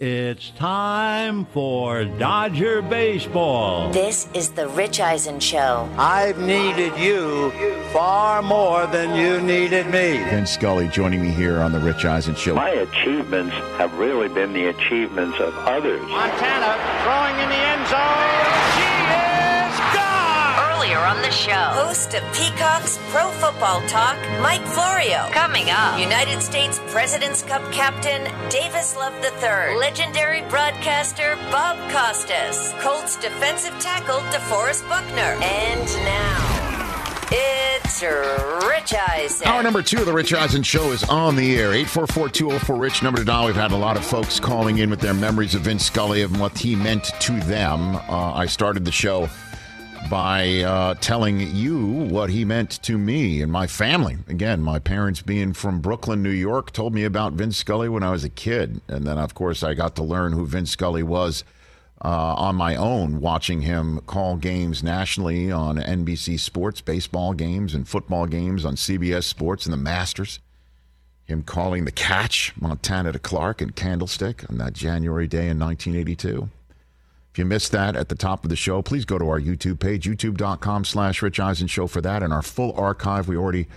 It's time for Dodger Baseball. This is the Rich Eisen Show. I've needed you far more than you needed me. Vin Scully joining me here on the Rich Eisen Show. My achievements have really been the achievements of others. Montana throwing in the end zone. She is gone! Earlier on the show, host of Peacock's Pro Football Talk, Mike Florio. Coming up, United States President's Cup captain Davis Love III, legendary broadcaster Bob Costas, Colts defensive tackle DeForest Buckner, and now it's Rich Eisen. Hour number two of the Rich Eisen Show is on the air. 844-204-RICH, number to dial. We've had a lot of folks calling in with their memories of Vin Scully and what he meant to them. Uh, I started the show by uh, telling you what he meant to me and my family. Again, my parents being from Brooklyn, New York, told me about Vin Scully when I was a kid. And then, of course, I got to learn who Vin Scully was uh, on my own, watching him call games nationally on NBC Sports, baseball games and football games on CBS Sports and the Masters. Him calling the catch, Montana to Clark and Candlestick on that January day in 1982. If you missed that at the top of the show, please go to our YouTube page, youtube.com slash Rich Eisen Show for that. And our full archive, we already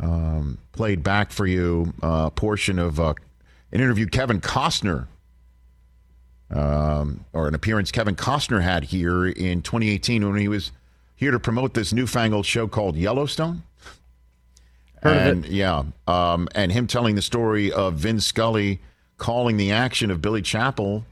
um, played back for you a portion of uh, an interview Kevin Costner, um, or an appearance Kevin Costner had here in 2018 when he was here to promote this newfangled show called Yellowstone. Heard of and it. yeah, um, and him telling the story of Vin Scully calling the action of Billy Chapel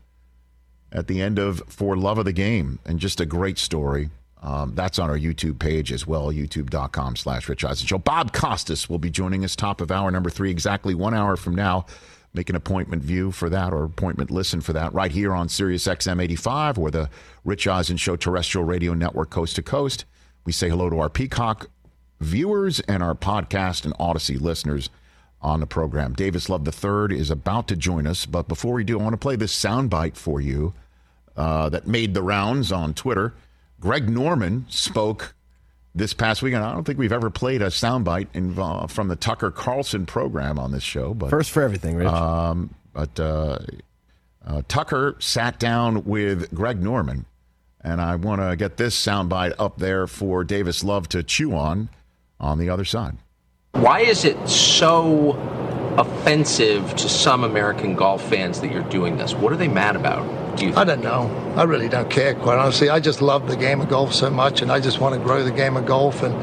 at the end of For Love of the Game, and just a great story. Um, that's on our YouTube page as well, youtube.com slash Rich Eisen Show. Bob Costas will be joining us top of hour number three, exactly one hour from now. Make an appointment view for that or appointment listen for that right here on Sirius XM 85 or the Rich Eisen Show terrestrial radio network coast to coast. We say hello to our Peacock viewers and our podcast and Odyssey listeners on the program. Davis Love III is about to join us, but before we do, I want to play this soundbite for you uh, that made the rounds on Twitter. Greg Norman spoke this past weekend. I don't think we've ever played a soundbite in, uh, from the Tucker Carlson program on this show, but First for everything, Rich. um, but uh, uh, Tucker sat down with Greg Norman, and I want to get this soundbite up there for Davis Love to chew on on the other side. Why is it so offensive to some American golf fans that you're doing this? What are they mad about? Do you think? I don't know. I really don't care, quite honestly. I just love the game of golf so much, and I just want to grow the game of golf. And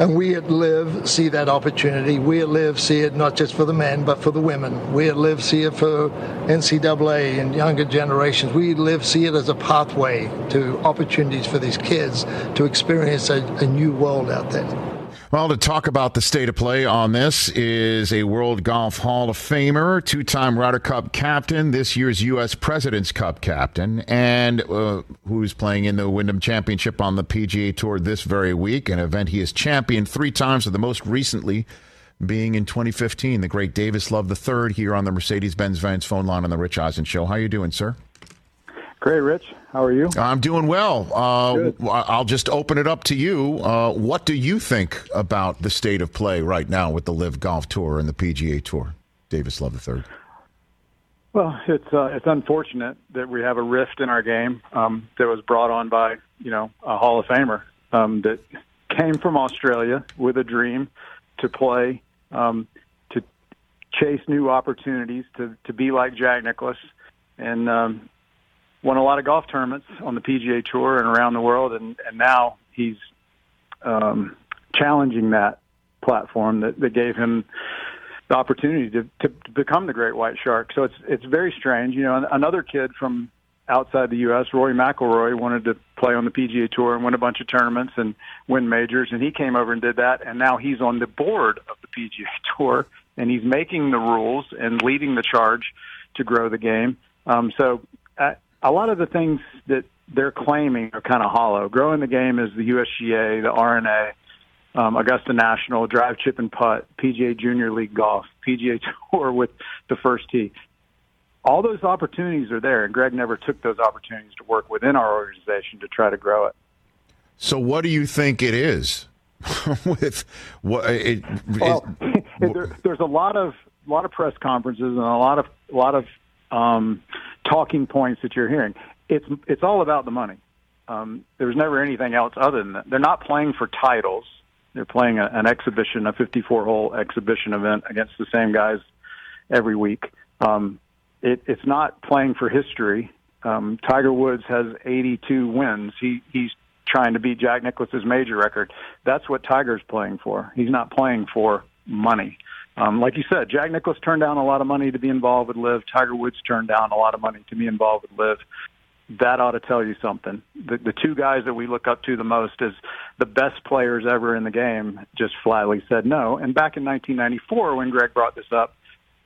and we at LIV see that opportunity. We at LIV see it not just for the men, but for the women. We at LIV see it for NCAA and younger generations. We at LIV see it as a pathway to opportunities for these kids to experience a, a new world out there. Well, to talk about the state of play on this is a World Golf Hall of Famer, two time Ryder Cup captain, this year's U.S. President's Cup captain, and uh, who's playing in the Wyndham Championship on the PGA Tour this very week, an event he has championed three times, with the most recently being in 2015. The great Davis Love III here on the Mercedes Benz Vans phone line on the Rich Eisen Show. How you doing, sir? Great, Rich. How are you? I'm doing well. Uh, I'll just open it up to you. Uh, what do you think about the state of play right now with the LIV Golf Tour and the PGA Tour? Davis Love III. Well, it's uh, it's unfortunate that we have a rift in our game um, that was brought on by you know a Hall of Famer um, that came from Australia with a dream to play, um, to chase new opportunities, to to be like Jack Nicklaus, and um, won a lot of golf tournaments on the PGA Tour and around the world, and and now he's um, challenging that platform that, that gave him the opportunity to, to, to become the great white shark. So it's it's very strange. You know, another kid from outside the U.S., Rory McIlroy, wanted to play on the PGA Tour and win a bunch of tournaments and win majors, and he came over and did that. And now he's on the board of the PGA Tour, and he's making the rules and leading the charge to grow the game. Um, so uh, a lot of the things that they're claiming are kind of hollow. Growing the game is the USGA, the R&A, um, Augusta National, Drive, Chip, and Putt, PGA Junior League Golf, PGA Tour with the first tee all those opportunities are there, and Greg never took those opportunities to work within our organization to try to grow it. So, what do you think it is? With what? It, well, it, there, there's a lot of a lot of press conferences and a lot of a lot of um, talking points that you're hearing. It's it's all about the money. Um, there's never anything else other than that. They're not playing for titles. They're playing a, an exhibition, a 54 hole exhibition event against the same guys every week. Um, it, it's not playing for history. Um, Tiger Woods has 82 wins. He he's trying to beat Jack Nicklaus's major record. That's what Tiger's playing for. He's not playing for money. Um, like you said, Jack Nicklaus turned down a lot of money to be involved with LIV. Tiger Woods turned down a lot of money to be involved with LIV. That ought to tell you something. The, the two guys that we look up to the most as the best players ever in the game just flatly said no. And back in 1994, when Greg brought this up,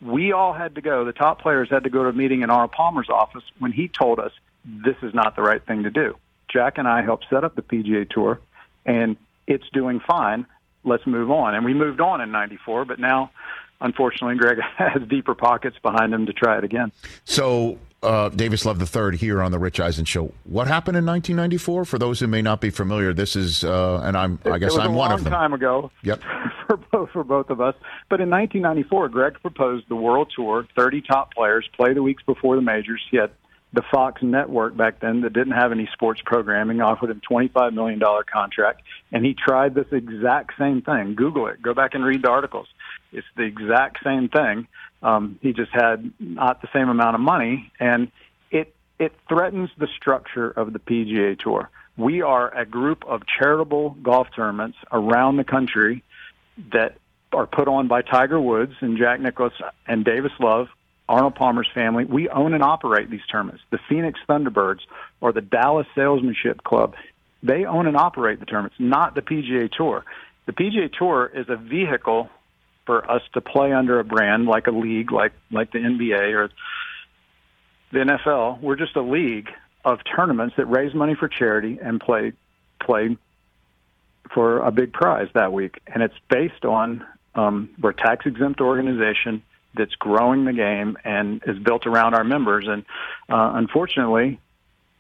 we all had to go, the top players had to go to a meeting in Arnold Palmer's office when he told us this is not the right thing to do. Jack and I helped set up the PGA Tour, and it's doing fine. Let's move on. And we moved on in 94, but now, unfortunately, Greg has deeper pockets behind him to try it again. So, uh, Davis Love III here on the Rich Eisen Show. What happened in 1994? For those who may not be familiar, this is, uh, and I'm, I guess I'm one of them. A long time ago. Yep. For both for both of us. But in 1994, Greg proposed the World Tour. 30 top players play the weeks before the majors. He had the Fox network back then that didn't have any sports programming offered him $25 million contract. And he tried this exact same thing. Google it. Go back and read the articles. It's the exact same thing. Um, he just had not the same amount of money, and it it threatens the structure of the PGA Tour. We are a group of charitable golf tournaments around the country that are put on by Tiger Woods and Jack Nicklaus and Davis Love, Arnold Palmer's family. We own and operate these tournaments. The Phoenix Thunderbirds or the Dallas Salesmanship Club, they own and operate the tournaments, not the PGA Tour. The PGA Tour is a vehicle for us to play under a brand like a league, like like the NBA or the NFL. We're just a league of tournaments that raise money for charity and play play for a big prize that week, and it's based on um, we're a tax exempt organization that's growing the game and is built around our members. And uh, unfortunately,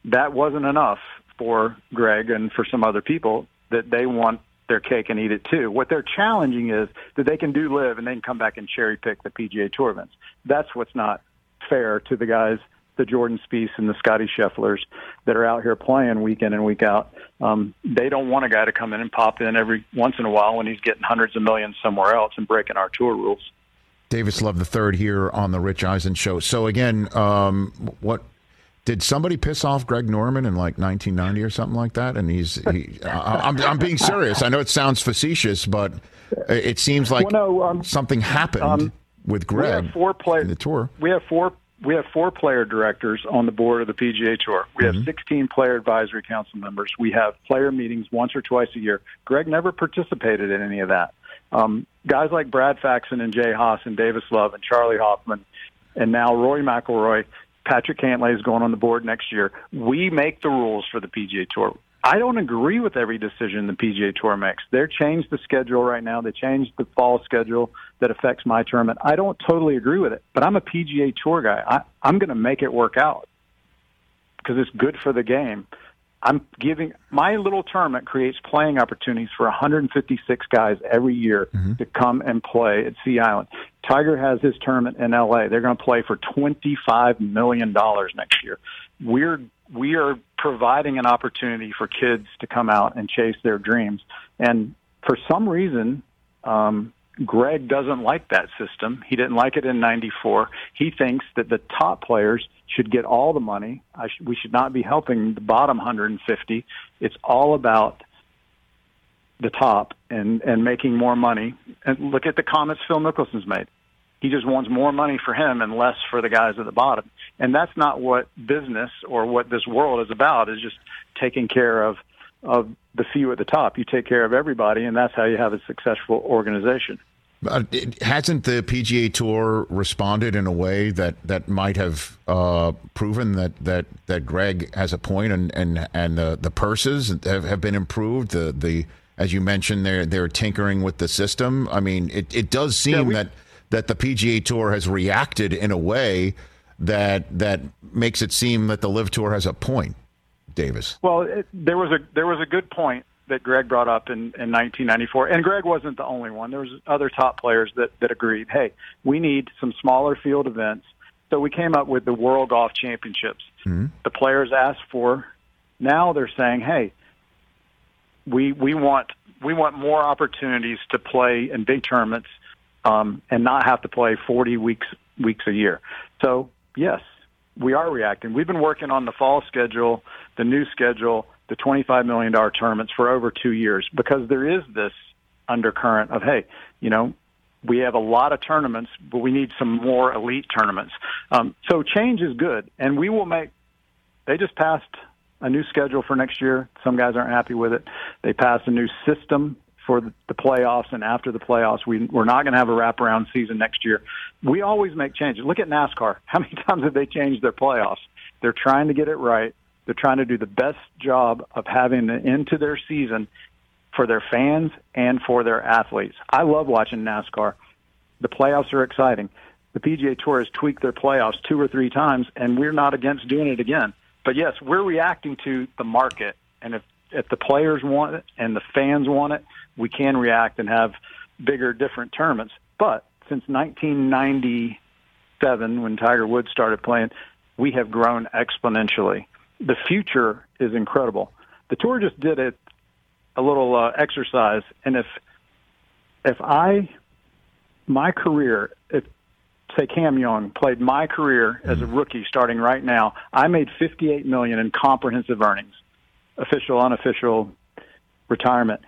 that wasn't enough for Greg and for some other people that they want their cake and eat it too. What they're challenging is that they can do LIV and then come back and cherry pick the PGA Tour events. That's what's not fair to the guys, the Jordan Spieth and the Scottie Schefflers that are out here playing week in and week out. Um, they don't want a guy to come in and pop in every once in a while when he's getting hundreds of millions somewhere else and breaking our tour rules. Davis Love the third here on the Rich Eisen show. So again, um, what did somebody piss off Greg Norman in like 1990 or something like that? And he's, he, I, am I'm, I'm being serious. I know it sounds facetious, but it seems like well, no, um, something happened um, with Greg. Have four players. The tour. We have four. We have four player directors on the board of the PGA Tour. We have mm-hmm. 16 player advisory council members. We have player meetings once or twice a year. Greg never participated in any of that. Um, guys like Brad Faxon and Jay Haas and Davis Love and Charley Hoffman and now Rory McIlroy Patrick Cantlay is going on the board next year. We make the rules for the PGA Tour. I don't agree with every decision the PGA Tour makes. They're changed the schedule right now. They changed the fall schedule that affects my tournament. I don't totally agree with it, but I'm a PGA Tour guy. I, I'm going to make it work out because it's good for the game. I'm giving my little tournament creates playing opportunities for 156 guys every year mm-hmm. to come and play at Sea Island. Tiger has his tournament in LA. They're going to play for 25 million dollars next year. We're we are providing an opportunity for kids to come out and chase their dreams. And for some reason, um, Greg doesn't like that system. He didn't like it in 94. He thinks that the top players should get all the money. I sh- we should not be helping the bottom 150. It's all about the top and, and making more money. And look at the comments Phil Mickelson's made. He just wants more money for him and less for the guys at the bottom. And that's not what business or what this world is about, is just taking care of of the few at the top. You take care of everybody, and that's how you have a successful organization. Uh, it, hasn't the PGA Tour responded in a way that, that might have uh, proven that, that, that Greg has a point and and and the, the purses have, have been improved? The the as you mentioned, they're they're tinkering with the system. I mean, it, it does seem yeah, we, that that the PGA Tour has reacted in a way that that makes it seem that the LIV Tour has a point. Davis? Well, it, there was a there was a good point that Greg brought up in, in 1994, and Greg wasn't the only one. There was other top players that that agreed. Hey, we need some smaller field events. So we came up with the World Golf Championships. Mm-hmm. The players asked for. Now they're saying, hey, we we want we want more opportunities to play in big tournaments um, and not have to play 40 weeks weeks a year. So yes, we are reacting. We've been working on the fall schedule, the new schedule, the $25 million tournaments for over two years because there is this undercurrent of, hey, you know, we have a lot of tournaments, but we need some more elite tournaments. Um, so change is good, and we will make. They just passed a new schedule for next year. Some guys aren't happy with it. They passed a new system for the playoffs and after the playoffs. We, we're not going to have a wraparound season next year. We always make changes. Look at NASCAR. How many times have they changed their playoffs? They're trying to get it right. They're trying to do the best job of having an end to their season for their fans and for their athletes. I love watching NASCAR. The playoffs are exciting. The PGA Tour has tweaked their playoffs two or three times, and we're not against doing it again. But yes, we're reacting to the market, and if if the players want it and the fans want it, we can react and have bigger, different tournaments. But since 1997, when Tiger Woods started playing, we have grown exponentially. The future is incredible. The tour just did it a little uh, exercise, and if if I my career, if say Cam Young played my career as a rookie starting right now, I made 58 million in comprehensive earnings, official, unofficial, retirement.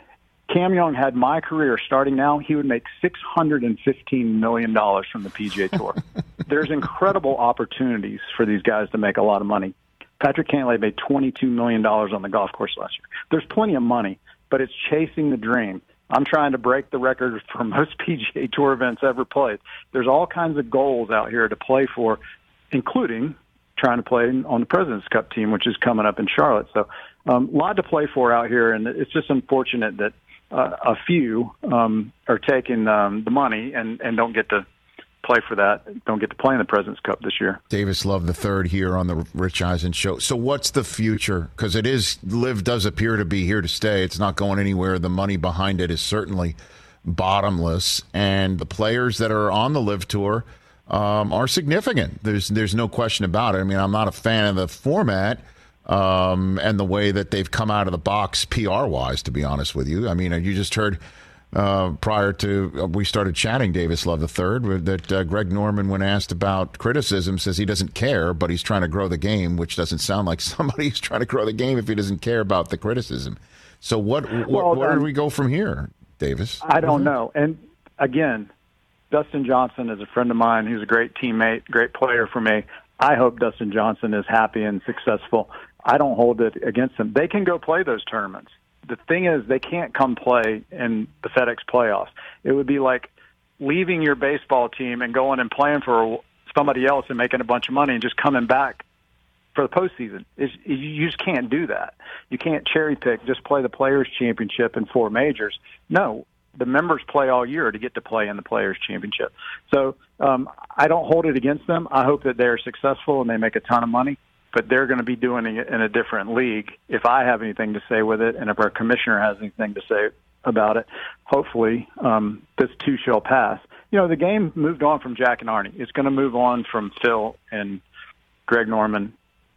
Cam Young had my career starting now, he would make $615 million from the PGA Tour. There's incredible opportunities for these guys to make a lot of money. Patrick Cantlay made $22 million on the golf course last year. There's plenty of money, but it's chasing the dream. I'm trying to break the record for most PGA Tour events ever played. There's all kinds of goals out here to play for, including trying to play on the President's Cup team, which is coming up in Charlotte. So, um, a lot to play for out here, and it's just unfortunate that uh, a few um, are taking um, the money and, and don't get to play for that. Don't get to play in the Presidents Cup this year. Davis Love the third here on the Rich Eisen show. So what's the future? Because it is LIV does appear to be here to stay. It's not going anywhere. The money behind it is certainly bottomless, and the players that are on the LIV tour. Um, are significant. There's there's no question about it. I mean, I'm not a fan of the format, um, and the way that they've come out of the box PR wise, to be honest with you. I mean, you just heard uh, prior to uh, we started chatting, Davis Love the third, that uh, Greg Norman, when asked about criticism, says he doesn't care, but he's trying to grow the game, which doesn't sound like somebody who's trying to grow the game if he doesn't care about the criticism. So what? what well, where do we go from here, Davis? I don't know. And again, Dustin Johnson is a friend of mine. He's a great teammate, great player for me. I hope Dustin Johnson is happy and successful. I don't hold it against them. They can go play those tournaments. The thing is, they can't come play in the FedEx playoffs. It would be like leaving your baseball team and going and playing for somebody else and making a bunch of money and just coming back for the postseason. It's, you just can't do that. You can't cherry pick, just play the Players Championship and four majors. No, the members play all year to get to play in the Players Championship. So um, I don't hold it against them. I hope that they're successful and they make a ton of money but they're going to be doing it in a different league. If I have anything to say with it, and if our commissioner has anything to say about it, hopefully um, this too shall pass. You know, the game moved on from Jack and Arnie. It's going to move on from Phil and Greg Norman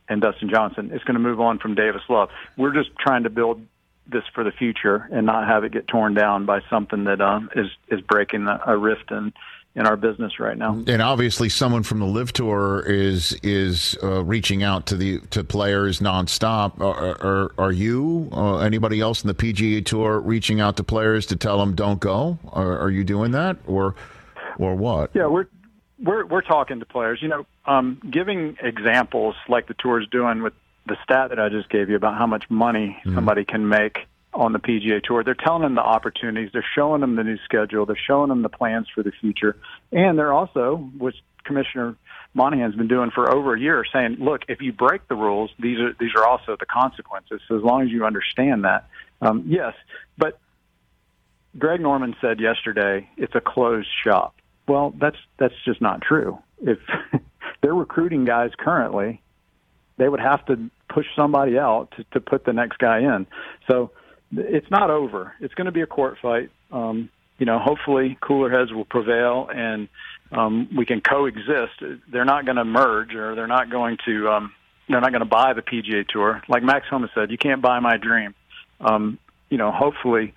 and Dustin Johnson. It's going to move on from Davis Love. We're just trying to build this for the future and not have it get torn down by something that um, is is breaking a, a rift in in our business right now. And obviously, someone from the LIV Tour is is uh, reaching out to the to players nonstop. Are, are, are you uh, anybody else in the PGA Tour reaching out to players to tell them don't go? Are, are you doing that, or or what? Yeah, we're we're we're talking to players. You know, um, giving examples like the tour is doing with the stat that I just gave you about how much money mm-hmm. somebody can make on the PGA Tour. They're telling them the opportunities. They're showing them the new schedule. They're showing them the plans for the future. And they're also, which Commissioner Monahan's been doing for over a year, saying, look, if you break the rules, these are these are also the consequences. So as long as you understand that, um, yes. But Greg Norman said yesterday it's a closed shop. Well, that's that's just not true. If they're recruiting guys currently, they would have to push somebody out to, to put the next guy in. So it's not over. It's going to be a court fight. Um, you know, hopefully cooler heads will prevail and um, we can coexist. They're not going to merge or they're not going to um, they're not going to buy the PGA Tour. Like Max Homa said, you can't buy my dream. Um, you know, hopefully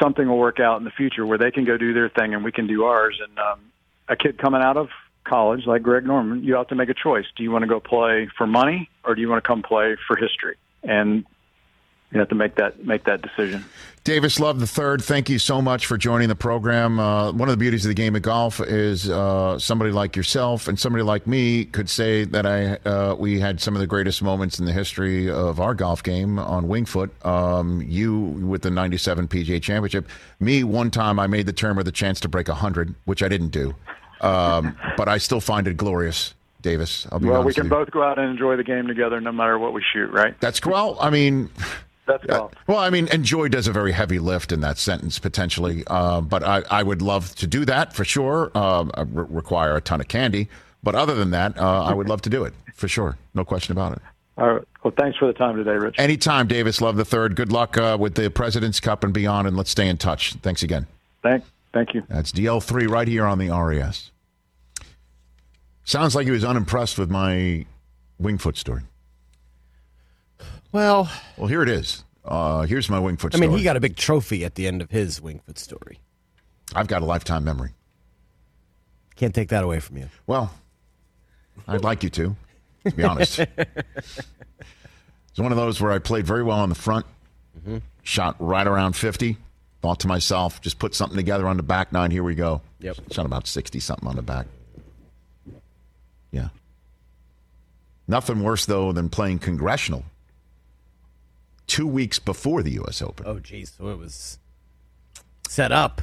something will work out in the future where they can go do their thing and we can do ours. And um, a kid coming out of college like Greg Norman, you have to make a choice. Do you want to go play for money or do you want to come play for history? And you have to make that make that decision. Davis Love the third, thank you so much for joining the program. Uh, one of the beauties of the game of golf is uh, somebody like yourself and somebody like me could say that I uh, we had some of the greatest moments in the history of our golf game on Winged Foot. Um, you with the '97 PGA Championship. Me, one time I made the turn with a chance to break hundred, which I didn't do, um, but I still find it glorious. Davis, I'll be well, we can both go out and enjoy the game together, no matter what we shoot. Right? That's well. I mean. That's uh, well, I mean, enjoy does a very heavy lift in that sentence potentially, uh, but I, I would love to do that for sure. Uh, re- require a ton of candy, but other than that, uh, I would love to do it for sure. No question about it. All right. Well, thanks for the time today, Rich. Anytime, Davis. Love the third. Good luck uh, with the President's Cup and beyond, and let's stay in touch. Thanks again. Thank, thank you. That's DL3 right here on the RES. Sounds like he was unimpressed with my Winged Foot story. Well, well, here it is. Uh, here's my Winged Foot. I mean, he got a big trophy at the end of his Winged Foot story. I've got a lifetime memory. Can't take that away from you. Well, I'd like you to, to be honest. it's one of those where I played very well on the front, mm-hmm. shot right around 50. Thought to myself, just put something together on the back nine. Here we go. Yep. Shot about 60 something on the back. Yeah. Nothing worse, though, than playing congressional two weeks before the U.S. Open. Oh, geez. So it was set up.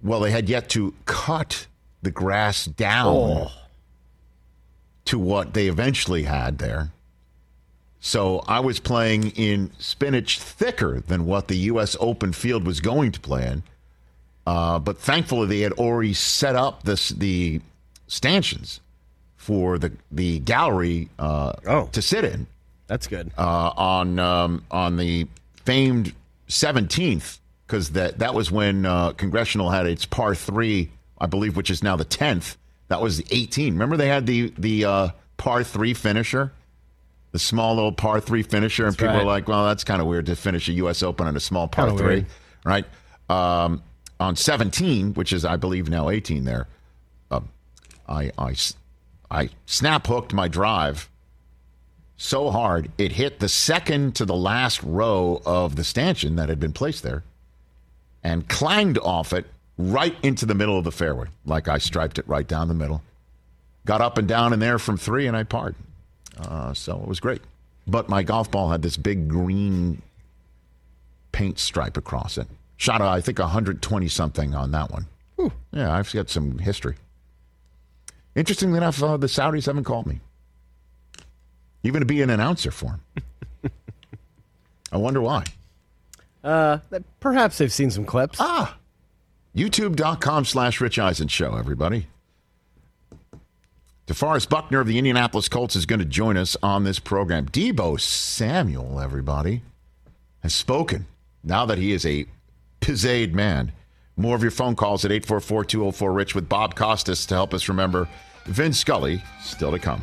Well, they had yet to cut the grass down oh. to what they eventually had there. So I was playing in spinach thicker than what the U.S. Open field was going to play in. Uh, but thankfully, they had already set up this, the stanchions for the the gallery uh, oh. to sit in. That's good. Uh, on um, on the famed 17th, because that that was when uh, Congressional had its par three, I believe, which is now the 10th. That was the 18. Remember they had the the uh, par three finisher, the small little par three finisher, that's and people right. were like, "Well, that's kind of weird to finish a U.S. Open on a small par Kinda three, weird. right?" Um, on 17, which is I believe now 18, there, uh, I I I snap hooked my drive so hard it hit the second to the last row of the stanchion that had been placed there and clanged off it right into the middle of the fairway like i striped it right down the middle. Got up and down in there from three and i parred. Uh, so it was great. But my golf ball had this big green paint stripe across it. Shot i think 120 something on that one. Whew. yeah i've got some history. Interestingly enough uh, the saudis haven't called me even to be an announcer for him. I wonder why. Uh, perhaps they've seen some clips. Ah, youtube.com slash Rich Eisen Show, everybody. DeForest Buckner of the Indianapolis Colts is going to join us on this program. Deebo Samuel, everybody, has spoken now that he is a pizzade man. More of your phone calls at 844 204 Rich with Bob Costas to help us remember Vin Scully still to come.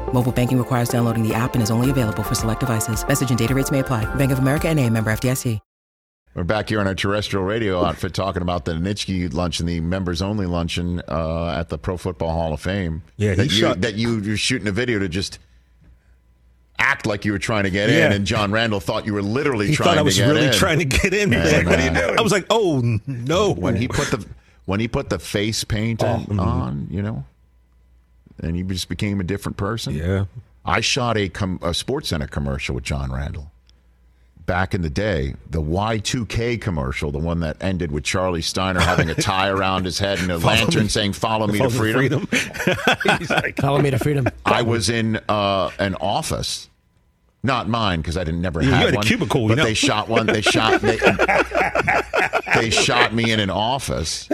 Mobile banking requires downloading the app and is only available for select devices. Message and data rates may apply. Bank of America and a member FDIC. We're back here on our terrestrial radio outfit talking about the Nitschke luncheon, the members only luncheon uh, at the Pro Football Hall of Fame. Yeah, that he you, shot- that you you're shooting a video to just act like you were trying to get Yeah. in, and John Randle thought you were literally trying. He trying thought I to was get really in. trying to get in. Yeah, like, what are you doing? I was like, oh no. when he put the when he put the face paint Oh, on, mhm. on, you know, and he just became a different person. Yeah. I shot a com- a Sports Center commercial with John Randle back in the day. The Y2K commercial, the one that ended with Charlie Steiner having a tie around his head and a Follow lantern me- saying "Follow me to Follow me to freedom." He's like, Follow me to freedom. I was in uh, an office. Not mine because I didn't never you had one. cubicle, you but know. they shot one. They shot. They, they shot me in an office,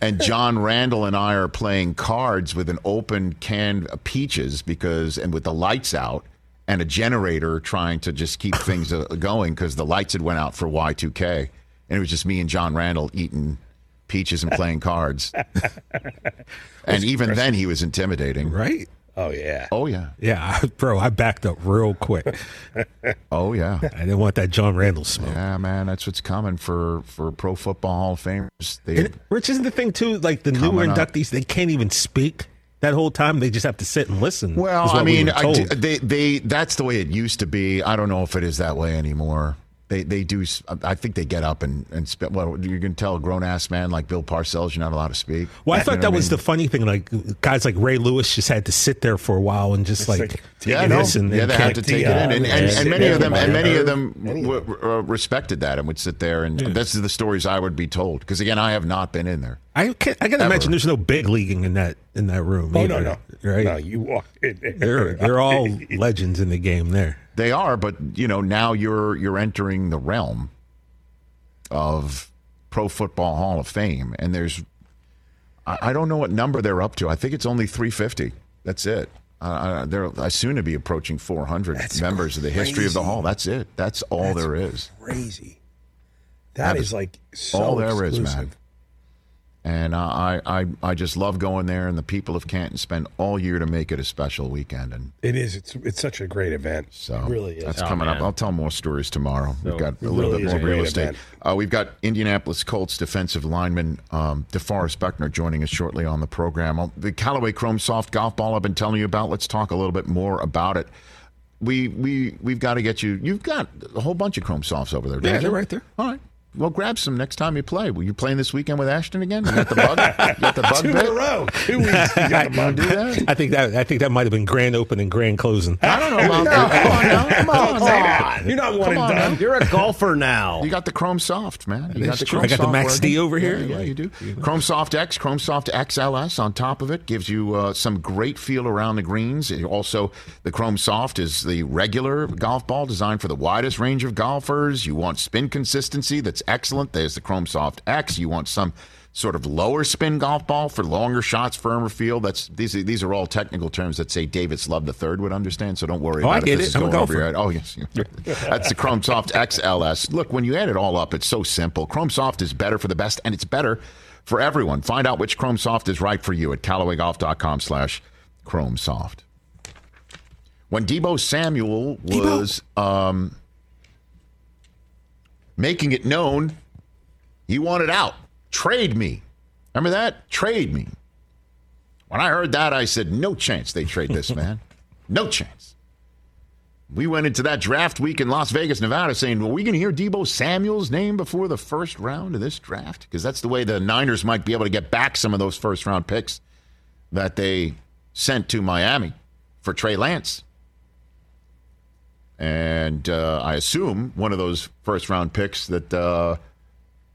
and John Randle and I are playing cards with an open can of peaches because, and with the lights out, and a generator trying to just keep things uh, going because the lights had went out for Y two K, and it was just me and John Randle eating peaches and playing cards. and even then, he was intimidating. right? Oh yeah. Oh yeah. Yeah, bro, I backed up real quick. Oh yeah. I didn't want that John Randle smoke. Yeah, man, that's what's coming for for Pro Football Hall of Famers. They, And, Rich, isn't the thing too? Like the newer Coming up. inductees, they can't even speak that whole time. They just have to sit and listen. well, I mean, were I they they that's the way it used to be. I don't know if it is that way anymore. They they do. I think they get up and and spit. Well, you can tell a grown ass man like Bill Parcells, you're not allowed to speak. Well, I You thought know that what was mean? the funny thing. Like guys like Ray Lewis just had to sit there for a while and just like, like, Yeah, take no. and, yeah, and they had to take it in, and, and, and, Yeah. many of them, and many of them w- uh, respected that and would sit there, and this is the stories I would be told. Because again, I have not been in there. I can I can Ever. imagine there's no big leaguing in that in that room. Oh no either, no. right? No, you walk in there. They're they're all legends in the game. There. They are, but you know now you're you're entering the realm of Pro Football Hall of Fame, and there's I, I don't know what number they're up to. I think it's only 350. That's it. Uh, they're I soon to be approaching 400 That's members of the history of the hall. That's it. That's all That's there is. Crazy. That that is is like so all there is, exclusive. man. And I, I I just love going there, and the people of Canton spend all year to make it a special weekend, and It is. It's it's such a great event. so it really is. That's Oh, coming up. I'll tell more stories tomorrow. We've got a little really bit more real estate. Uh, we've got Indianapolis Colts defensive lineman um, DeForest Buckner joining us shortly on the program. Uh, The Callaway Chrome Soft golf ball I've been telling you about. Let's talk a little bit more about it. We we we've got to get you. You've got a whole bunch of Chrome Softs over there. don't Yeah, you? they're right there. All right. Well, grab some next time you play. Were you playing this weekend with Ashton again? You got the bug? You got the bug Two in a row. Two weeks. You got the Want bug. to do that? I think that I think that might have been grand open and grand closing. I don't know about that. Come on now. Come on. now. You're not one Come and on, done. now. You're a golfer now. You got the Chrome Soft, man. You got the true. Chrome I got the Max D over here. Yeah, yeah, Like, you do. Chrome Soft X, Chrome Soft XLS on top of it gives you uh, some great feel around the greens. It also, the Chrome Soft is the regular golf ball designed for the widest range of golfers. You want spin consistency that's excellent. There's the Chrome Soft X. You want some sort of lower spin golf ball for longer shots, firmer field. That's these are, these are all technical terms that say Davis Love the third would understand. So don't worry Oh, I about get if this it. is I'm a golfer. Oh yes, that's the Chrome Soft XLS. Look, when you add it all up, it's so simple. Chrome Soft is better for the best, and it's better for everyone. Find out which Chrome Soft is right for you at CallawayGolf.com/slash Chrome Soft. When Deebo Samuel was um, making it known he wanted out. Trade me. Remember that? Trade me. When I heard that, I said, no chance they trade this man. No chance. We went into that draft week in Las Vegas, Nevada, saying, well, we going to hear Deebo Samuel's name before the first round of this draft? Because that's the way the Niners might be able to get back some of those first round picks that they sent to Miami for Trey Lance. And uh, I assume one of those first round picks that uh,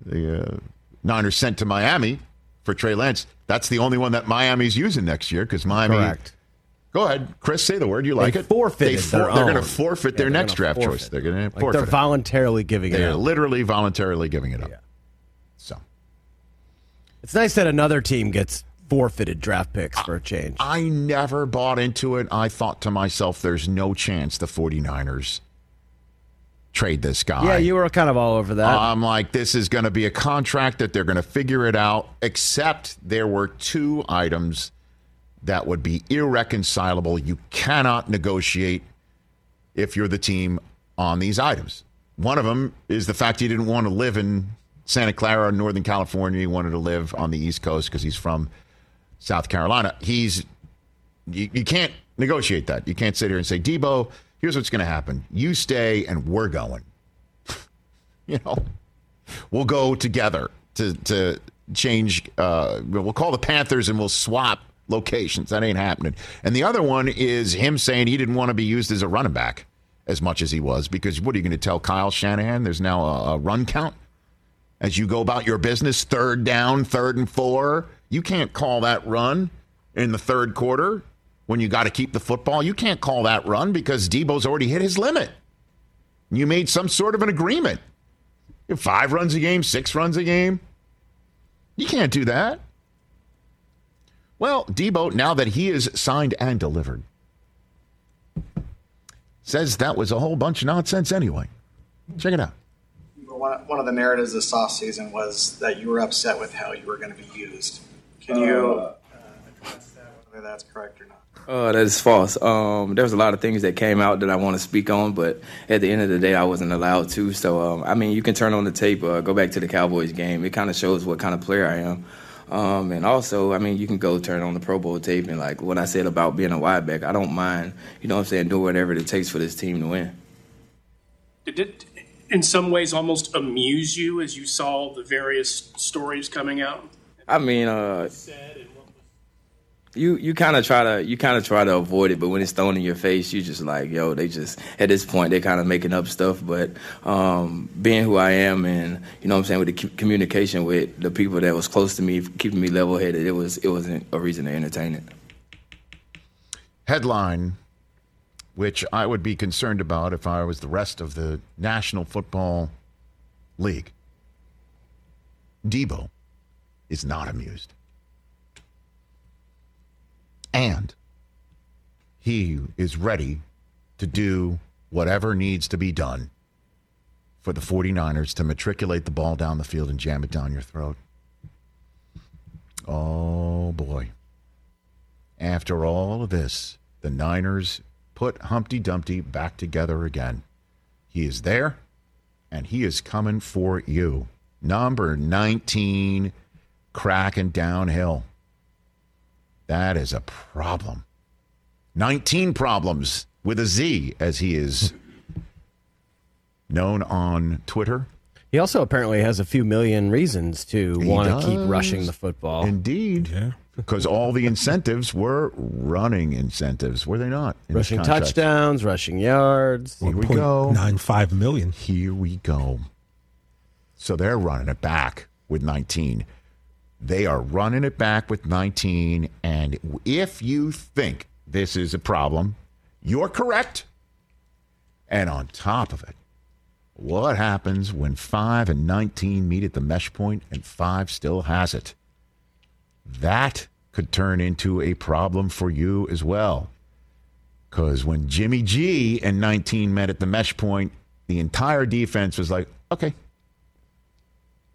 the uh, Niners sent to Miami for Trey Lance, that's the only one that Miami's using next year because Miami. Correct. Go ahead, Chris. Say the word. You like They it? forfeited They their They're going to forfeit Yeah, their next draft choice. They're going to Like forfeit. they're voluntarily giving it up. They're literally voluntarily giving it up. Yeah. So It's nice that another team gets forfeited draft picks for a change. I never bought into it. I thought to myself, there's no chance the 49ers trade this guy. yeah, you were kind of all over that. Uh, I'm like, this is going to be a contract that they're going to figure it out, except there were two items that would be irreconcilable. You cannot negotiate if you're the team on these items. One of them is the fact he didn't want to live in Santa Clara, Northern California. He wanted to live on the East Coast because he's from South Carolina. He's you, you can't negotiate that. You can't sit here and say, Deebo, here's what's going to happen. You stay, and we're going. you know, we'll go together to to change. Uh, we'll call the Panthers and we'll swap locations. That ain't happening. And the other one is him saying he didn't want to be used as a running back as much as he was because what are you going to tell Kyle Shanahan? There's now a, a run count as you go about your business. Third down, third and four. You can't call that run in the third quarter when you got to keep the football. You can't call that run because Deebo's already hit his limit. You made some sort of an agreement. Five runs a game, six runs a game. You can't do that. Well, Deebo, now that he is signed and delivered, says that was a whole bunch of nonsense anyway. Check it out. One, of the narratives this offseason was that you were upset with how you were going to be used. Can you uh, address that, whether that's correct or not? Uh, that is false. Um, there was a lot of things that came out that I want to speak on, but at the end of the day, I wasn't allowed to. So, um, I mean, you can turn on the tape, uh, go back to the Cowboys game. It kind of shows what kind of player I am. Um, and also, I mean, you can go turn on the Pro Bowl tape and like what I said about being a wide back. I don't mind, you know what I'm saying, doing whatever it takes for this team to win. Did it, in some ways, almost amuse you as you saw the various stories coming out? I mean, uh, you you kind of try to you kind of try to avoid it, but when it's thrown in your face, you just like, yo, they just at this point they're kind of making up stuff. But um, being who I am, and you know what I'm saying, with the communication with the people that was close to me, keeping me level headed, it was it wasn't a reason to entertain it. Headline, which I would be concerned about if I was the rest of the National Football League. Deebo is not amused. And he is ready to do whatever needs to be done for the 49ers to matriculate the ball down the field and jam it down your throat. Oh, boy. After all of this, the Niners put Humpty Dumpty back together again. He is there, and he is coming for you. Number 19, cracking downhill. That is a problem. 19 problems with a Z, as he is known on Twitter. He also apparently has a few million reasons to want to keep rushing the football. Indeed. Because all the incentives were running incentives, were they not? in rushing touchdowns, rushing yards. Here we go. Nine five million. Here we go. So they're running it back with 19. They are running it back with 19. And if you think this is a problem, you're correct. And on top of it, What happens when 5 and 19 meet at the mesh point and 5 still has it? That could turn into a problem for you as well. Because when Jimmy G and 19 met at the mesh point, the entire defense was like, okay,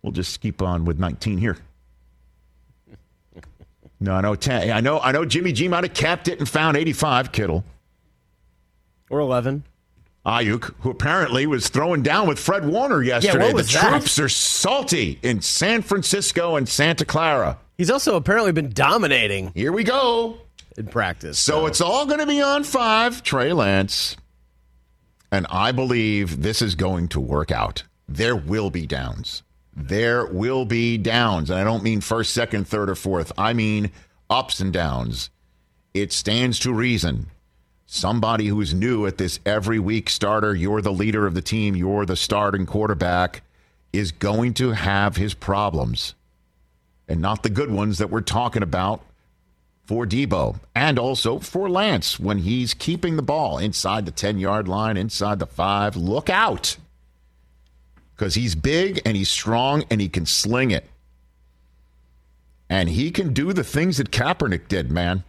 we'll just keep on with 19 here. No, I know. 10, I know. I know. Jimmy G might have capped it and found 85. Kittle or 11. Aiyuk, who apparently was throwing down with Fred Warner yesterday. what was the that? troops are salty in San Francisco and Santa Clara. He's also apparently been dominating. Here we go in practice. So it's all going to be on five, Trey Lance. And I believe this is going to work out. There will be downs. There will be downs. And I don't mean first, second, third, or fourth. I mean ups and downs. It stands to reason. Somebody who's new at this every week starter, you're the leader of the team, you're the starting quarterback, is going to have his problems. And not the good ones that we're talking about for Deebo and also for Lance when he's keeping the ball inside the 10 yard line, inside the five. Look out because he's big and he's strong and he can sling it. And he can do the things that Kaepernick did, man.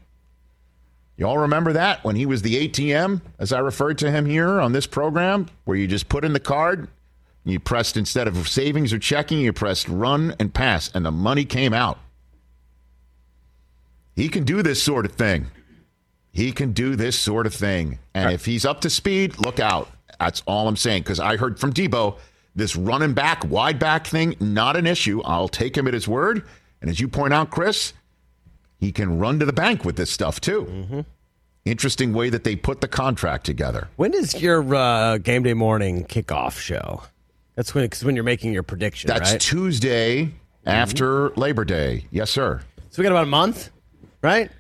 Y'all remember that when he was the ATM, as I referred to him here on this program, where you just put in the card, you pressed instead of savings or checking, you pressed run and pass, and the money came out. He can do this sort of thing. He can do this sort of thing. And if he's up to speed, look out. That's all I'm saying. Because I heard from Deebo, this running back, wide back thing, not an issue. I'll take him at his word. And as you point out, Chris, he can run to the bank with this stuff too. Interesting way that they put the contract together. When is your uh, game day morning kickoff show? That's when, cause when you're making your prediction. That's right? Tuesday after Labor Day. Yes, sir. So we got about a month, right?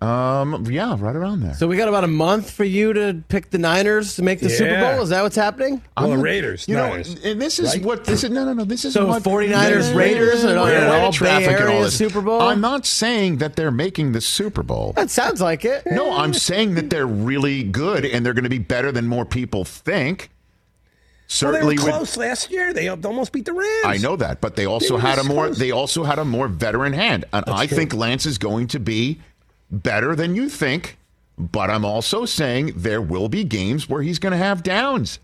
Um, yeah, right around there. So we got about a month for you to pick the Niners to make the Super Bowl. Is that what's happening? Well, I'm- Raiders, You know, Niners, and this is right? what this is. No, no, no. This is So what 49ers, Raiders, and all- Wait, and wait, all Bay traffic and all Area this. Super Bowl? I'm not saying that they're making the Super Bowl. That sounds like it. No, I'm saying that they're really good and they're going to be better than more people think. Well, they Certainly, were with- close last year. They almost beat the Rams. I know that, but they also were had a more close. they also had a more veteran hand, and I true. think Lance is going to be better than you think. But I'm also saying there will be games where he's going to have downs.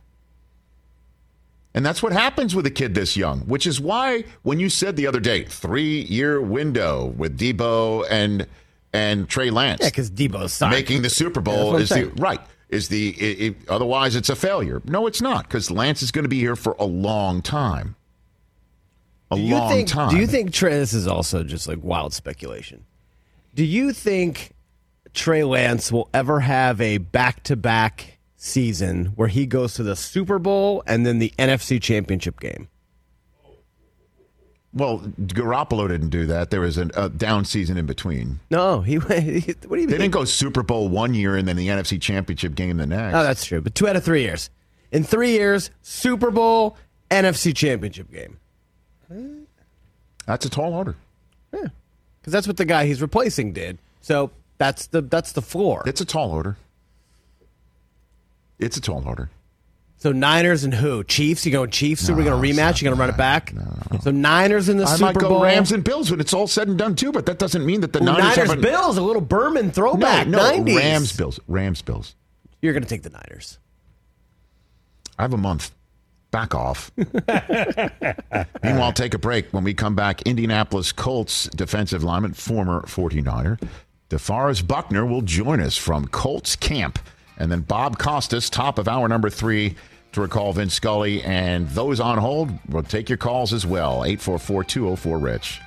And that's what happens with a kid this young, which is why when you said the other day, three year window with Deebo and and Trey Lance, Yeah, because Deebo's signed. making the Super Bowl I'm is the right is the it, it- otherwise it's a failure. No, it's not because Lance is going to be here for a long time. A Do you long think, time. Do you think Trey? This is also just like wild speculation. Do you think Trey Lance will ever have a back-to-back season where he goes to the Super Bowl and then the NFC Championship game? Well, Garoppolo didn't do that. There was a, down season in between. No, he. What do you They mean? They didn't go Super Bowl one year and then the NFC Championship game the next. Oh, that's true. But two out of three years. In three years, Super Bowl, NFC Championship game. That's a tall order. Because that's what the guy he's replacing did. So that's the that's the floor. It's a tall order. It's a tall order. So Niners and who? Chiefs? You going Chiefs? Are we going to rematch? You going to run it back? So Niners in the I Super might go Bowl. Rams and Bills when it's all said and done too, but that doesn't mean that the Ooh, Niners, Niners, Bills, a little Berman throwback. No, no, 90s. Rams Bills. Rams Bills. You're going to take the Niners. I have a month. Back off. Meanwhile, take a break. When we come back, Indianapolis Colts defensive lineman, former 49er, DeForest Buckner will join us from Colts camp. And then Bob Costas, top of hour number three, to recall Vin Scully. And those on hold, we'll take your calls as well. 844 204 Rich.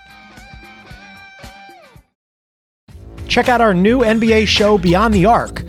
Check out our new NBA show, Beyond the Arc,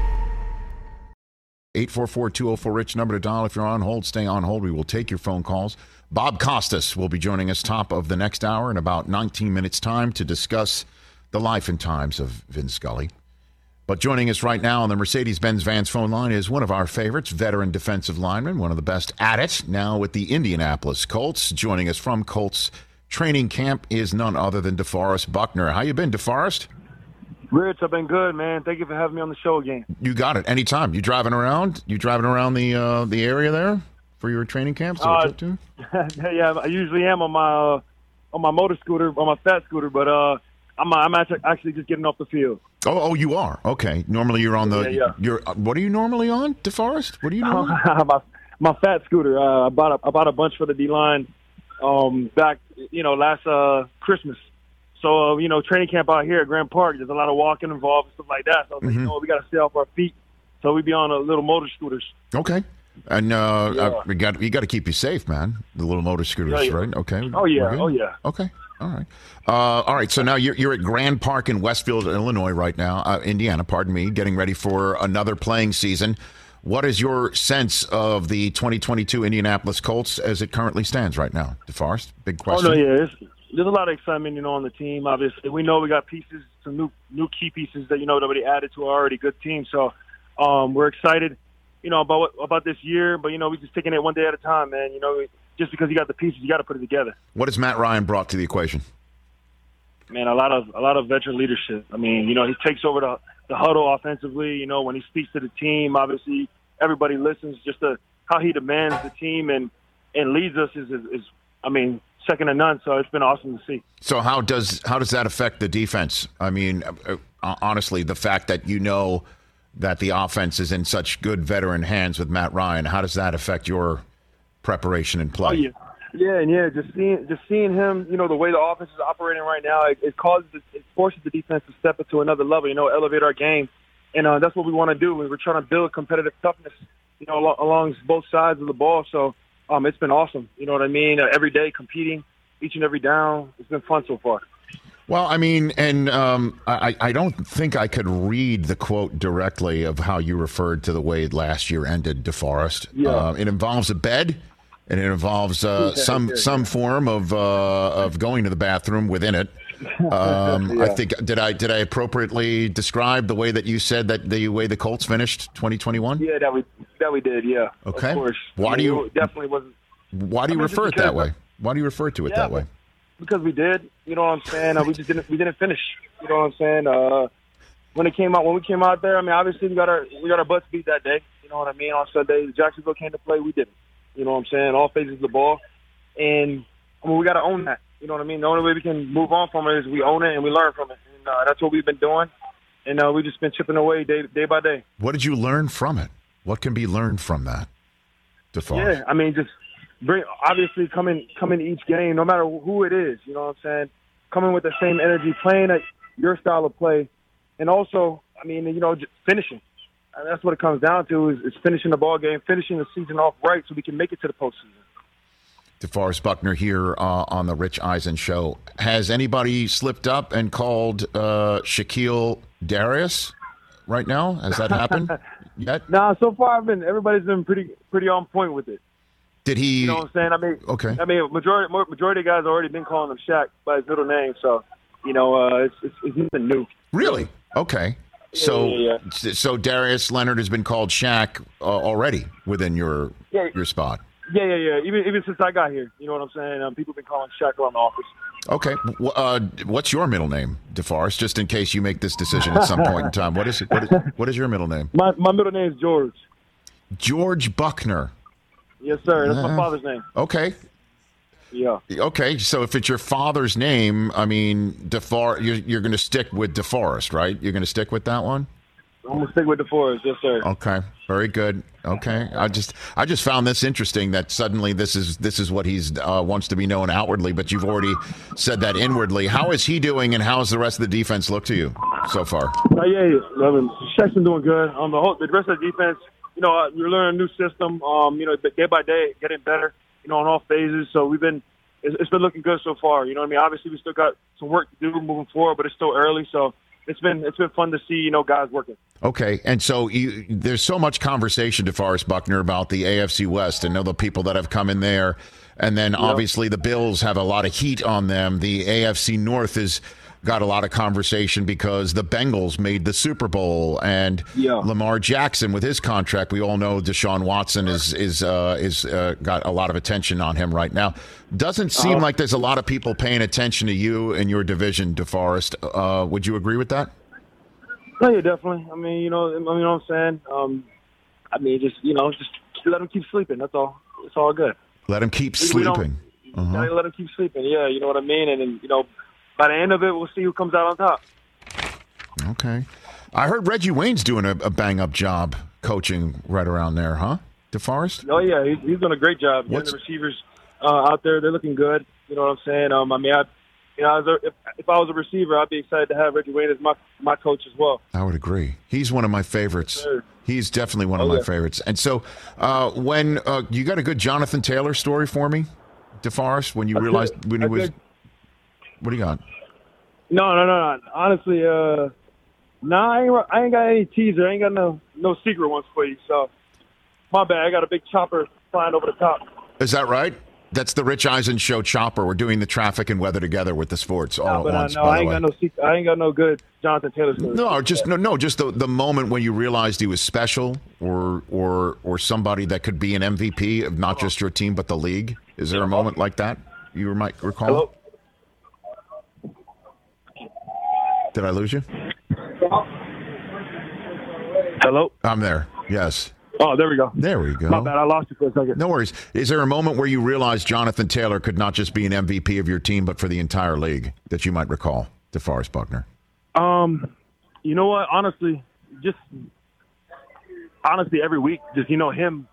844-204-RICH, number to dial. If you're on hold, stay on hold. We will take your phone calls. Bob Costas will be joining us top of the next hour in about 19 minutes' time to discuss the life and times of Vin Scully. But joining us right now on the Mercedes-Benz Vans phone line is one of our favorites, veteran defensive lineman, one of the best at it, now with the Indianapolis Colts. Joining us from Colts training camp is none other than DeForest Buckner. How you been, DeForest? Rich, I've been good, man. Thank you for having me on the show again. You got it. Anytime. You driving around? You driving around the uh, the area there for your training camps? Uh, yeah, I usually am on my uh, on my motor scooter, on my fat scooter, but uh, I'm I'm actually just getting off the field. Oh, oh, you are okay. Normally, you're on the. Yeah, yeah. You're. uh, What are you normally on, DeForest? What are you normally? my, my fat scooter. Uh, I bought a, I bought a bunch for the D line um, back, you know, last uh, Christmas. So uh, you know, training camp out here at Grand Park, there's a lot of walking involved and stuff like that. So I was like, Mhm. you know, we got to stay off our feet. So we be on a little motor scooters. Okay. And uh, Yeah. uh, we got you got to keep you safe, man. The little motor scooters, Yeah, yeah. right? Okay. Oh, yeah. Oh, yeah. Okay. All right. Uh, all right. So now you're you're at Grand Park in Westfield, Illinois, right now, uh, Indiana. Pardon me. Getting ready for another playing season. What is your sense of the 2022 Indianapolis Colts as it currently stands right now, DeForest? Big question. Oh no, yeah, it's, there's a lot of excitement, you know, on the team. Obviously, we know we got pieces, some new new key pieces that you know nobody added to our already good team. So um, we're excited, you know, about what, about this year. But you know, we're just taking it one day at a time, man. You know, just because you got the pieces, you got to put it together. What has Matt Ryan brought to the equation? Man, a lot of a lot of veteran leadership. I mean, you know, he takes over the the huddle offensively. You know, when he speaks to the team, obviously everybody listens. Just the, how he demands the team and and leads us is, is, is I mean, second to none. So it's been awesome to see. So how does how does that affect the defense? I mean, uh, uh, honestly, the fact that you know that the offense is in such good veteran hands with Matt Ryan, how does that affect your preparation and play? Oh yeah, yeah, and yeah. Just seeing, just seeing him, you know, the way the offense is operating right now, it, it causes, it forces the defense to step into another level. You know, elevate our game, and uh, that's what we want to do. We're trying to build competitive toughness, you know, al- along both sides of the ball. So, um, it's been awesome. You know what I mean? Uh, every day competing, each and every down. It's been fun so far. Well, I mean, and um, I, I don't think I could read the quote directly of how you referred to the way last year ended, DeForest. Yeah. Uh, it involves a bed, and it involves uh, Yeah, some yeah, some form of uh, of going to the bathroom within it. Um, I think did I did I appropriately describe the way that you said that the way the Colts finished 2021? Yeah, that we that we did. Yeah. Okay. Of course. Why I do you- definitely wasn't Why do I you mean, refer it that way? Why do you refer to it Yeah, that way? because we did. You know what I'm saying? Uh, we just didn't we didn't finish. You know what I'm saying? Uh, when it came out, when we came out there, I mean, obviously we got our we got our butts beat that day. You know what I mean? On Sunday, Jacksonville came to play. We didn't. You know what I'm saying? All phases of the ball, and I mean, we got to own that. You know what I mean? The only way we can move on from it is we own it and we learn from it, and uh, that's what we've been doing. And uh, we just been chipping away day day by day. What did you learn from it? What can be learned from that? DeForest? Yeah, I mean, just bring obviously coming coming to each game, no matter who it is. You know what I'm saying? Coming with the same energy, playing at your style of play, and also, I mean, you know, just finishing. And that's what it comes down to is, is finishing the ball game, finishing the season off right, so we can make it to the postseason. DeForest Buckner here uh, on the Rich Eisen Show. Has anybody slipped up and called uh, Shaquille Darius right now? Has that happened yet? Nah, so far I've been everybody's been pretty pretty on point with it. Did he? You know what I'm saying? I mean, Okay. I mean, majority majority of guys already been calling him Shaq by his middle name, so you know, uh, it's, it's it's nothing new. Really? Okay. So, yeah, so Darius Leonard has been called Shaq uh, already within your Yeah. your spot. Yeah, yeah, yeah. Even even since I got here, you know what I'm saying? Um, people been calling Shaq around the office. Okay. Uh, what's your middle name, DeForest? Just in case you make this decision at some point in time. What is what is, what is your middle name? My my middle name is George. George Buckner. Yes, sir. That's my Uh, father's name. Okay. Yeah. Okay, so if it's your father's name, I mean, DeFor, you're, you're going to stick with DeForest, right? You're going to stick with that one? I'm gonna stick with DeForest, yes, sir. Okay, very good. Okay, I just I just found this interesting that suddenly this is this is what he's uh, wants to be known outwardly, but you've already said that inwardly. How is he doing, and how does the rest of the defense look to you so far? Uh, yeah, yeah. I mean, Sexton doing good. Um, the whole the rest of the defense, you know, uh, we're learning a new system. Um, you know, day by day, getting better. You know, on all phases. So we've been, it's, it's been looking good so far. You know what I mean? Obviously, we still got some work to do moving forward, but it's still early. So it's been it's been fun to see you know guys working. Okay, and so you, there's so much conversation, DeForest Buckner, about the AFC West and know the people that have come in there, and then obviously the Bills have a lot of heat on them. The AFC North is got a lot of conversation because the Bengals made the Super Bowl and Lamar Jackson with his contract. We all know Deshaun Watson is is uh, is uh, got a lot of attention on him right now. Doesn't seem Uh, like there's a lot of people paying attention to you and your division, DeForest. Uh, would you agree with that? No, yeah, definitely. I mean, you know, I mean, you know what I'm saying. Um, I mean, just you know, just let them keep sleeping. That's all. It's all good. Let him keep We- we don't- sleeping. Uh-huh. Let them keep sleeping. Yeah, you know what I mean. And then you know, by the end of it, we'll see who comes out on top. Okay. I heard Reggie Wayne's doing a, a bang up job coaching right around there, huh? DeForest? Oh yeah, he's, he's doing a great job. Getting the receivers uh, out there, they're looking good. You know what I'm saying? Um, I mean, I, you know, a, if, if I was a receiver, I'd be excited to have Reggie Wayne as my my coach as well. I would agree. He's one of my favorites. Sure. He's definitely one of Oh, my yeah. favorites. And so, uh, when uh, you got a good Jonathan Taylor story for me, DeForest, when you A realized good- when he a was, good- what do you got? No, no, no, no. Honestly, uh, nah, I ain't, I ain't got any teaser. I ain't got no no secret ones for you. So, my bad. I got a big chopper flying over the top. Is that right? That's the Rich Eisen show chopper. We're doing the traffic and weather together with the sports all but at I once. know by I ain't way. got no secret. I ain't got no good Jonathan Taylor story. No, just no, no, just the, the moment when you realized he was special, or or or somebody that could be an MVP of not just your team but the league. Is there a moment like that you might recall? Hello? Did I lose you? Hello. I'm there. Yes. Oh, there we go. There we go. My bad. I lost you for a second. No worries. Is there a moment where you realized Jonathan Taylor could not just be an MVP of your team but for the entire league that you might recall? DeForest Buckner. Um, you know what? Honestly, just honestly, every week, just you know him,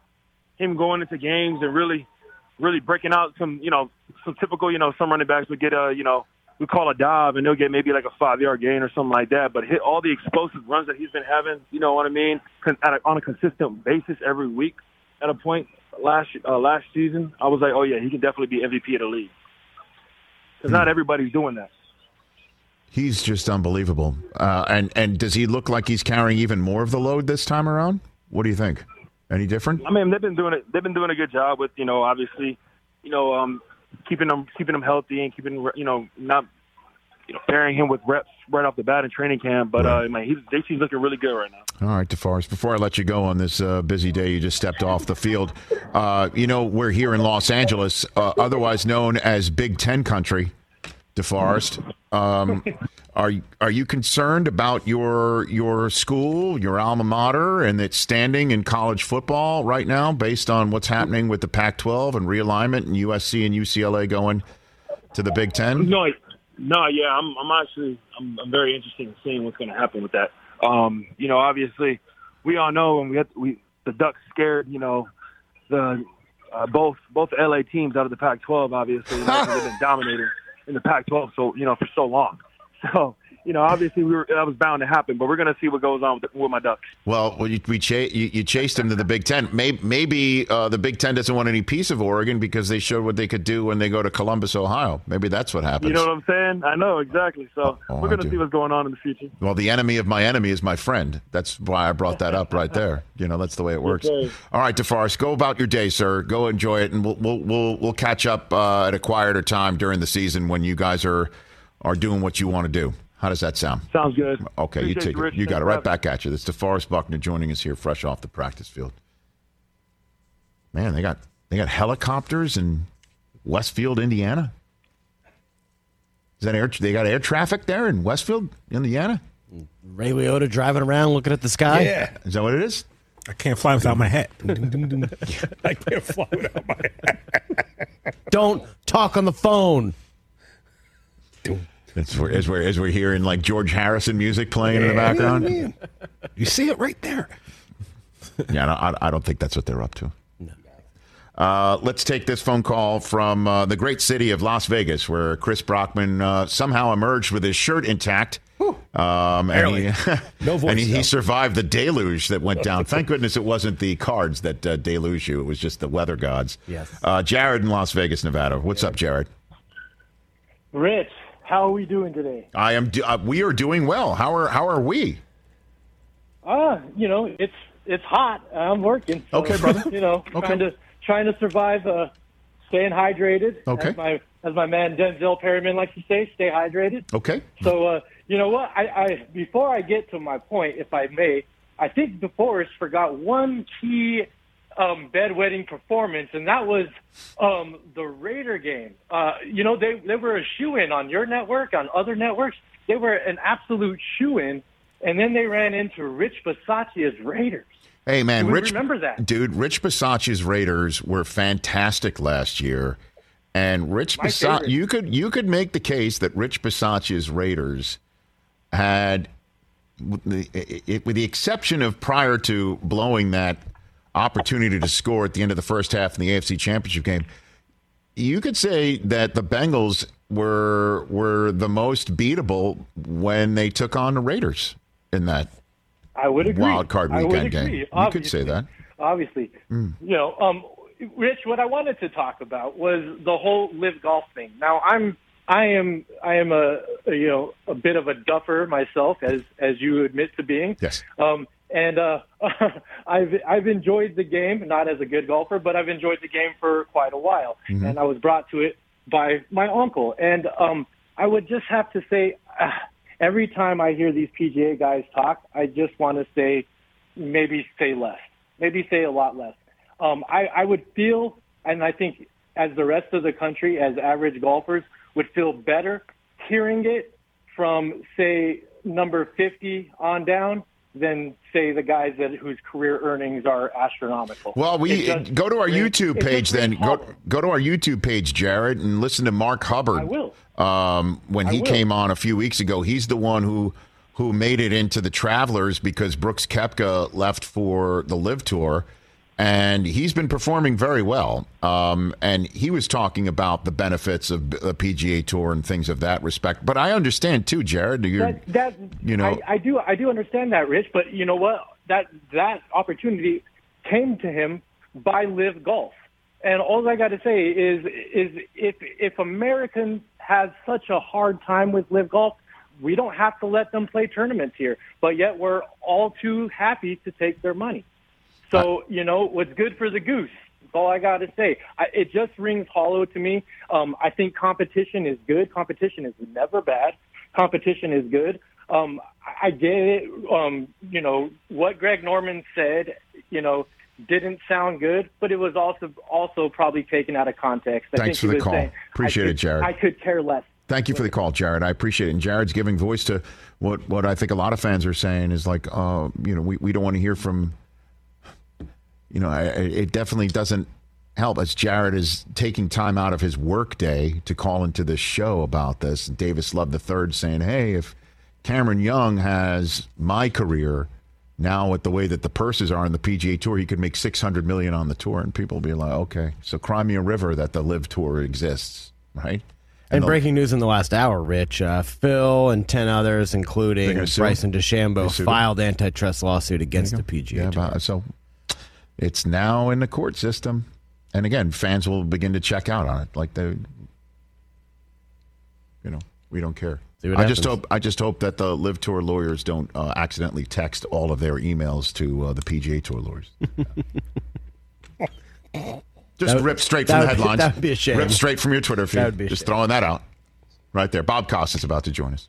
him going into games and really, really breaking out some, you know, some typical, you know, some running backs would get a, you know, we call a dive and they'll get maybe like a five yard gain or something like that. But hit all the explosive runs that he's been having, you know what I mean, at a, on a consistent basis every week. At a point last uh, last season, I was like, oh yeah, he can definitely be MVP of the league because not everybody's doing that. He's just unbelievable. Uh, and and does he look like he's carrying even more of the load this time around? What do you think? Any different? I mean, they've been doing it. They've been doing a good job with you know, obviously, you know, um, keeping them keeping them healthy and keeping you know not you know pairing him with reps right off the bat in training camp. But uh, man, he's JC's looking really good right now. All right, DeForest, before I let you go on this uh, busy day, you just stepped off the field. Uh, you know, we're here in Los Angeles, uh, otherwise known as Big Ten country, DeForest. Um, are, are you concerned about your, your school, your alma mater, and its standing in college football right now based on what's happening with the Pac 12 and realignment and USC and UCLA going to the Big Ten? No, no, yeah, I'm I'm actually I'm, I'm very interested in seeing what's going to happen with that. Um, you know, obviously, we all know when we we the Ducks scared, you know, the uh, both both LA teams out of the Pac-12. Obviously, they've been dominating in the Pac-12 so you know for so long. So you know, obviously, we were that was bound to happen. But we're going to see what goes on with, with my Ducks. Well, well you, we cha- you, you chased him to the Big Ten. Maybe, maybe uh, the Big Ten doesn't want any piece of Oregon because they showed what they could do when they go to Columbus, Ohio. Maybe that's what happens. You know what I'm saying? I know exactly. So Oh, we're going to see what's going on in the future. well, the enemy of my enemy is my friend. That's why I brought that up right there. You know, that's the way it works. Okay. All right, DeForest, go about your day, sir. Go enjoy it, and we'll we'll we'll, we'll catch up uh, at a quieter time during the season when you guys are are doing what you want to do. How does that sound? Sounds good. Okay, you take you, it. You got it right back at you. This is DeForest Buckner joining us here, fresh off the practice field. Man, they got they got helicopters in Westfield, Indiana. Is that air? They got air traffic there in Westfield, Indiana. Ray Liotta driving around looking at the sky. Yeah. Is that what it is? I can't fly without my hat. I can't fly without my hat. Don't talk on the phone. As we're, as we're as we're hearing like George Harrison music playing in the Yeah, background. man. You see it right there. Yeah, no, I, I don't think that's what they're up to. Uh, let's take this phone call from uh, the great city of Las Vegas, where Chris Brockman uh, somehow emerged with his shirt intact. Um, and he, No voice, and he, he survived the deluge that went down. Thank goodness it wasn't the cards that uh, deluge you; it was just the weather gods. Yes. Uh, Jared in Las Vegas, Nevada. What's up, Jared? Rich, how are we doing today? I am. Do, uh, we are doing well. How are How are we? Uh, you know, it's it's hot. I'm working. so, Okay, brother. You know, trying to trying to survive. Uh, staying hydrated. Okay. As my as my man Denzel Perryman likes to say, stay hydrated. Okay. So, uh, you know what? I, I before I get to my point, if I may, I think DeForest forgot one key um, bedwetting performance, and that was um, the Raider game. Uh, you know, they they were a shoe in on your network, on other networks. They were an absolute shoe in, and then they ran into Rich Bisaccia's Raiders. Hey man, we Rich, remember that? dude. Rich Bisaccia's Raiders were fantastic last year, and Rich Bisaccia, you could you could make the case that Rich Bisaccia's Raiders had, with the, it, with the exception of prior to blowing that opportunity to score at the end of the first half in the AFC Championship game, you could say that the Bengals were were the most beatable when they took on the Raiders in that I would agree. wild card weekend game. You could say that. Obviously, Mm. you know, um, Rich. What I wanted to talk about was the whole LIV golf thing. Now, I'm, I am, I am a, a you know a bit of a duffer myself, as as you admit to being. Yes. Um, and uh, I've I've enjoyed the game, not as a good golfer, but I've enjoyed the game for quite a while. Mhm. And I was brought to it by my uncle. And um, I would just have to say, ah, every time I hear these PGA guys talk, I just want to say, maybe say less, maybe say a lot less. Um, I, I would feel, and I think as the rest of the country, as average golfers, would feel better hearing it from, say, number 50 on down than, say, the guys that whose career earnings are astronomical. Well, we just go to our YouTube page then. Go go to our YouTube page, Jared, and listen to Mark Hubbard. I will. Um, when I he will. came on a few weeks ago, he's the one who who made it into the Travelers because Brooks Koepka left for the LIV Tour, and he's been performing very well. Um, and he was talking about the benefits of the PGA Tour and things of that respect. But I understand too, Jared. That, that you know- I, I do I do understand that, Rich. But you know what? That that opportunity came to him by LIV Golf, and all I got to say is is if if Americans have such a hard time with LIV Golf, we don't have to let them play tournaments here. But yet we're all too happy to take their money. So you know what's good for the goose. That's all I got to say. I, it just rings hollow to me. Um, I think competition is good. Competition is never bad. Competition is good. Um, I, get it. Um, you know what Greg Norman said. You know didn't sound good, but it was also also probably taken out of context. I Thanks think for he the call. saying, Appreciate I it, Jared. I could care less. Thank you for the call, Jared. I appreciate it. And Jared's giving voice to what, what I think a lot of fans are saying is like, uh, you know, we, we don't want to hear from, you know, I, it definitely doesn't help as Jared is taking time out of his work day to call into this show about this. Davis Love the third saying, hey, if Cameron Young has my career now with the way that the purses are on the PGA Tour, he could make 600 million on the tour. And people will be like, okay, so cry me a river that the LIV tour exists, right? And the- breaking news in the last hour, Rich, uh, Phil and 10 others, including? Bryson DeChambeau, filed antitrust lawsuit against the PGA Yeah, Tour. but- so it's now in the court system, and again, fans will begin to check out on it. Like they, you know, we don't care. I just hope I just hope that the LIV Tour lawyers don't uh, accidentally text all of their emails to uh, the PGA Tour lawyers. just would- rip straight from the would headlines. that would be a shame. Rip straight from your Twitter feed. That would be a just shame. throwing that out right there. Bob Costas about to join us.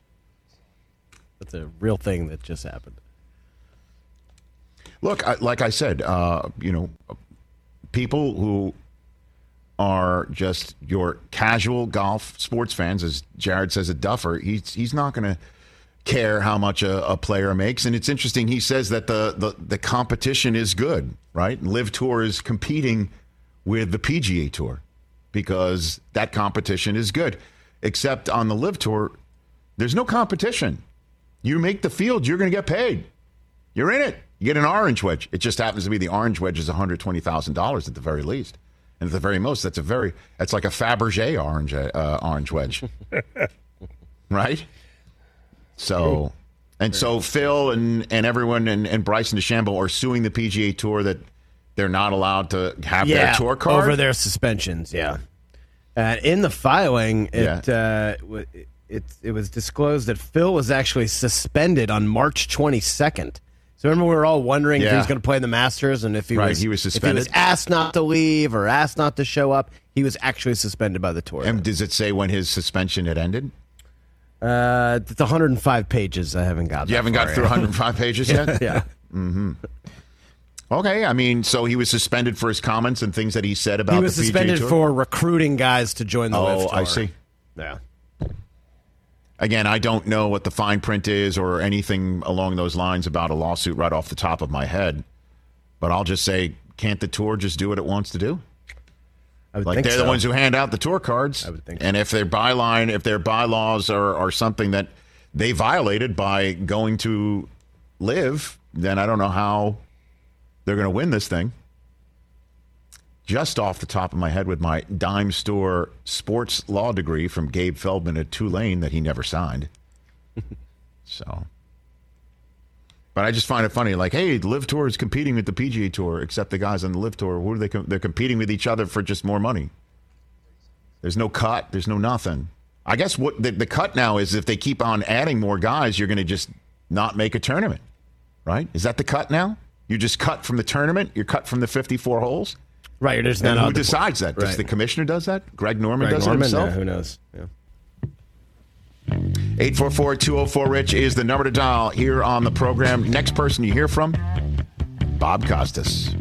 That's a real thing that just happened. Look, I, like I said, uh, you know, people who are just your casual golf sports fans, as Jared says, a duffer. He's he's not going to care how much a, a player makes. And it's interesting. He says that the, the the competition is good, right? LIV Tour is competing with the PGA Tour because that competition is good. Except on the LIV Tour, There's no competition. You make the field, you're going to get paid. You're in it. You get an orange wedge. It just happens to be the orange wedge is $120,000 at the very least. And at the very most, that's a very that's like a Fabergé orange uh, orange wedge, right? So, and so Phil and, and everyone and, and Bryson DeChambeau are suing the PGA Tour that they're not allowed to have yeah, their tour card over their suspensions. Yeah, uh, in the filing, it, uh, w- it it was disclosed that Phil was actually suspended on March 22nd. So remember, we were all wondering if he Yeah. was going to play in the Masters and if he Right, was he was if he was asked not to leave or asked not to show up. He was actually suspended by the tour. And does it say when his suspension had ended? Uh, it's 105 pages. I haven't got. You that haven't got far through yet. 105 pages yet? yeah. hmm Okay, I mean, so he was suspended for his comments and things that he said about He was the PGA suspended Tour? for recruiting guys to join the Oh, LIV Tour. I see. Yeah. Again, I don't know what the fine print is or anything along those lines about a lawsuit right off the top of my head. But I'll just say, can't the tour just do what it wants to do? I would like think they're so. the ones who hand out the tour cards. I would think and if their byline, if their bylaws are, are something that they violated by going to LIV, then I don't know how they're going to win this thing. Just off the top of my head, with my dime store sports law degree from Gabe Feldman at Tulane that he never signed. so, but I just find it funny. Like, hey, the LIV Tour is competing with the PGA Tour, except the guys on the LIV Tour, who are they? Com- they're competing with each other for just more money. There's no cut. There's no nothing. I guess what the, the cut now is if they keep on adding more guys, you're going to just not make a tournament, right? Is that the cut now? You just cut from the tournament. You're cut from the 54 holes. Right. You're just And not who decides that? Does Right. the commissioner does that? Greg Norman Greg does Norman? it himself. Yeah, who knows? Yeah. 844 204 Rich is the number to dial here on the program. Next person you hear from, Bob Costas.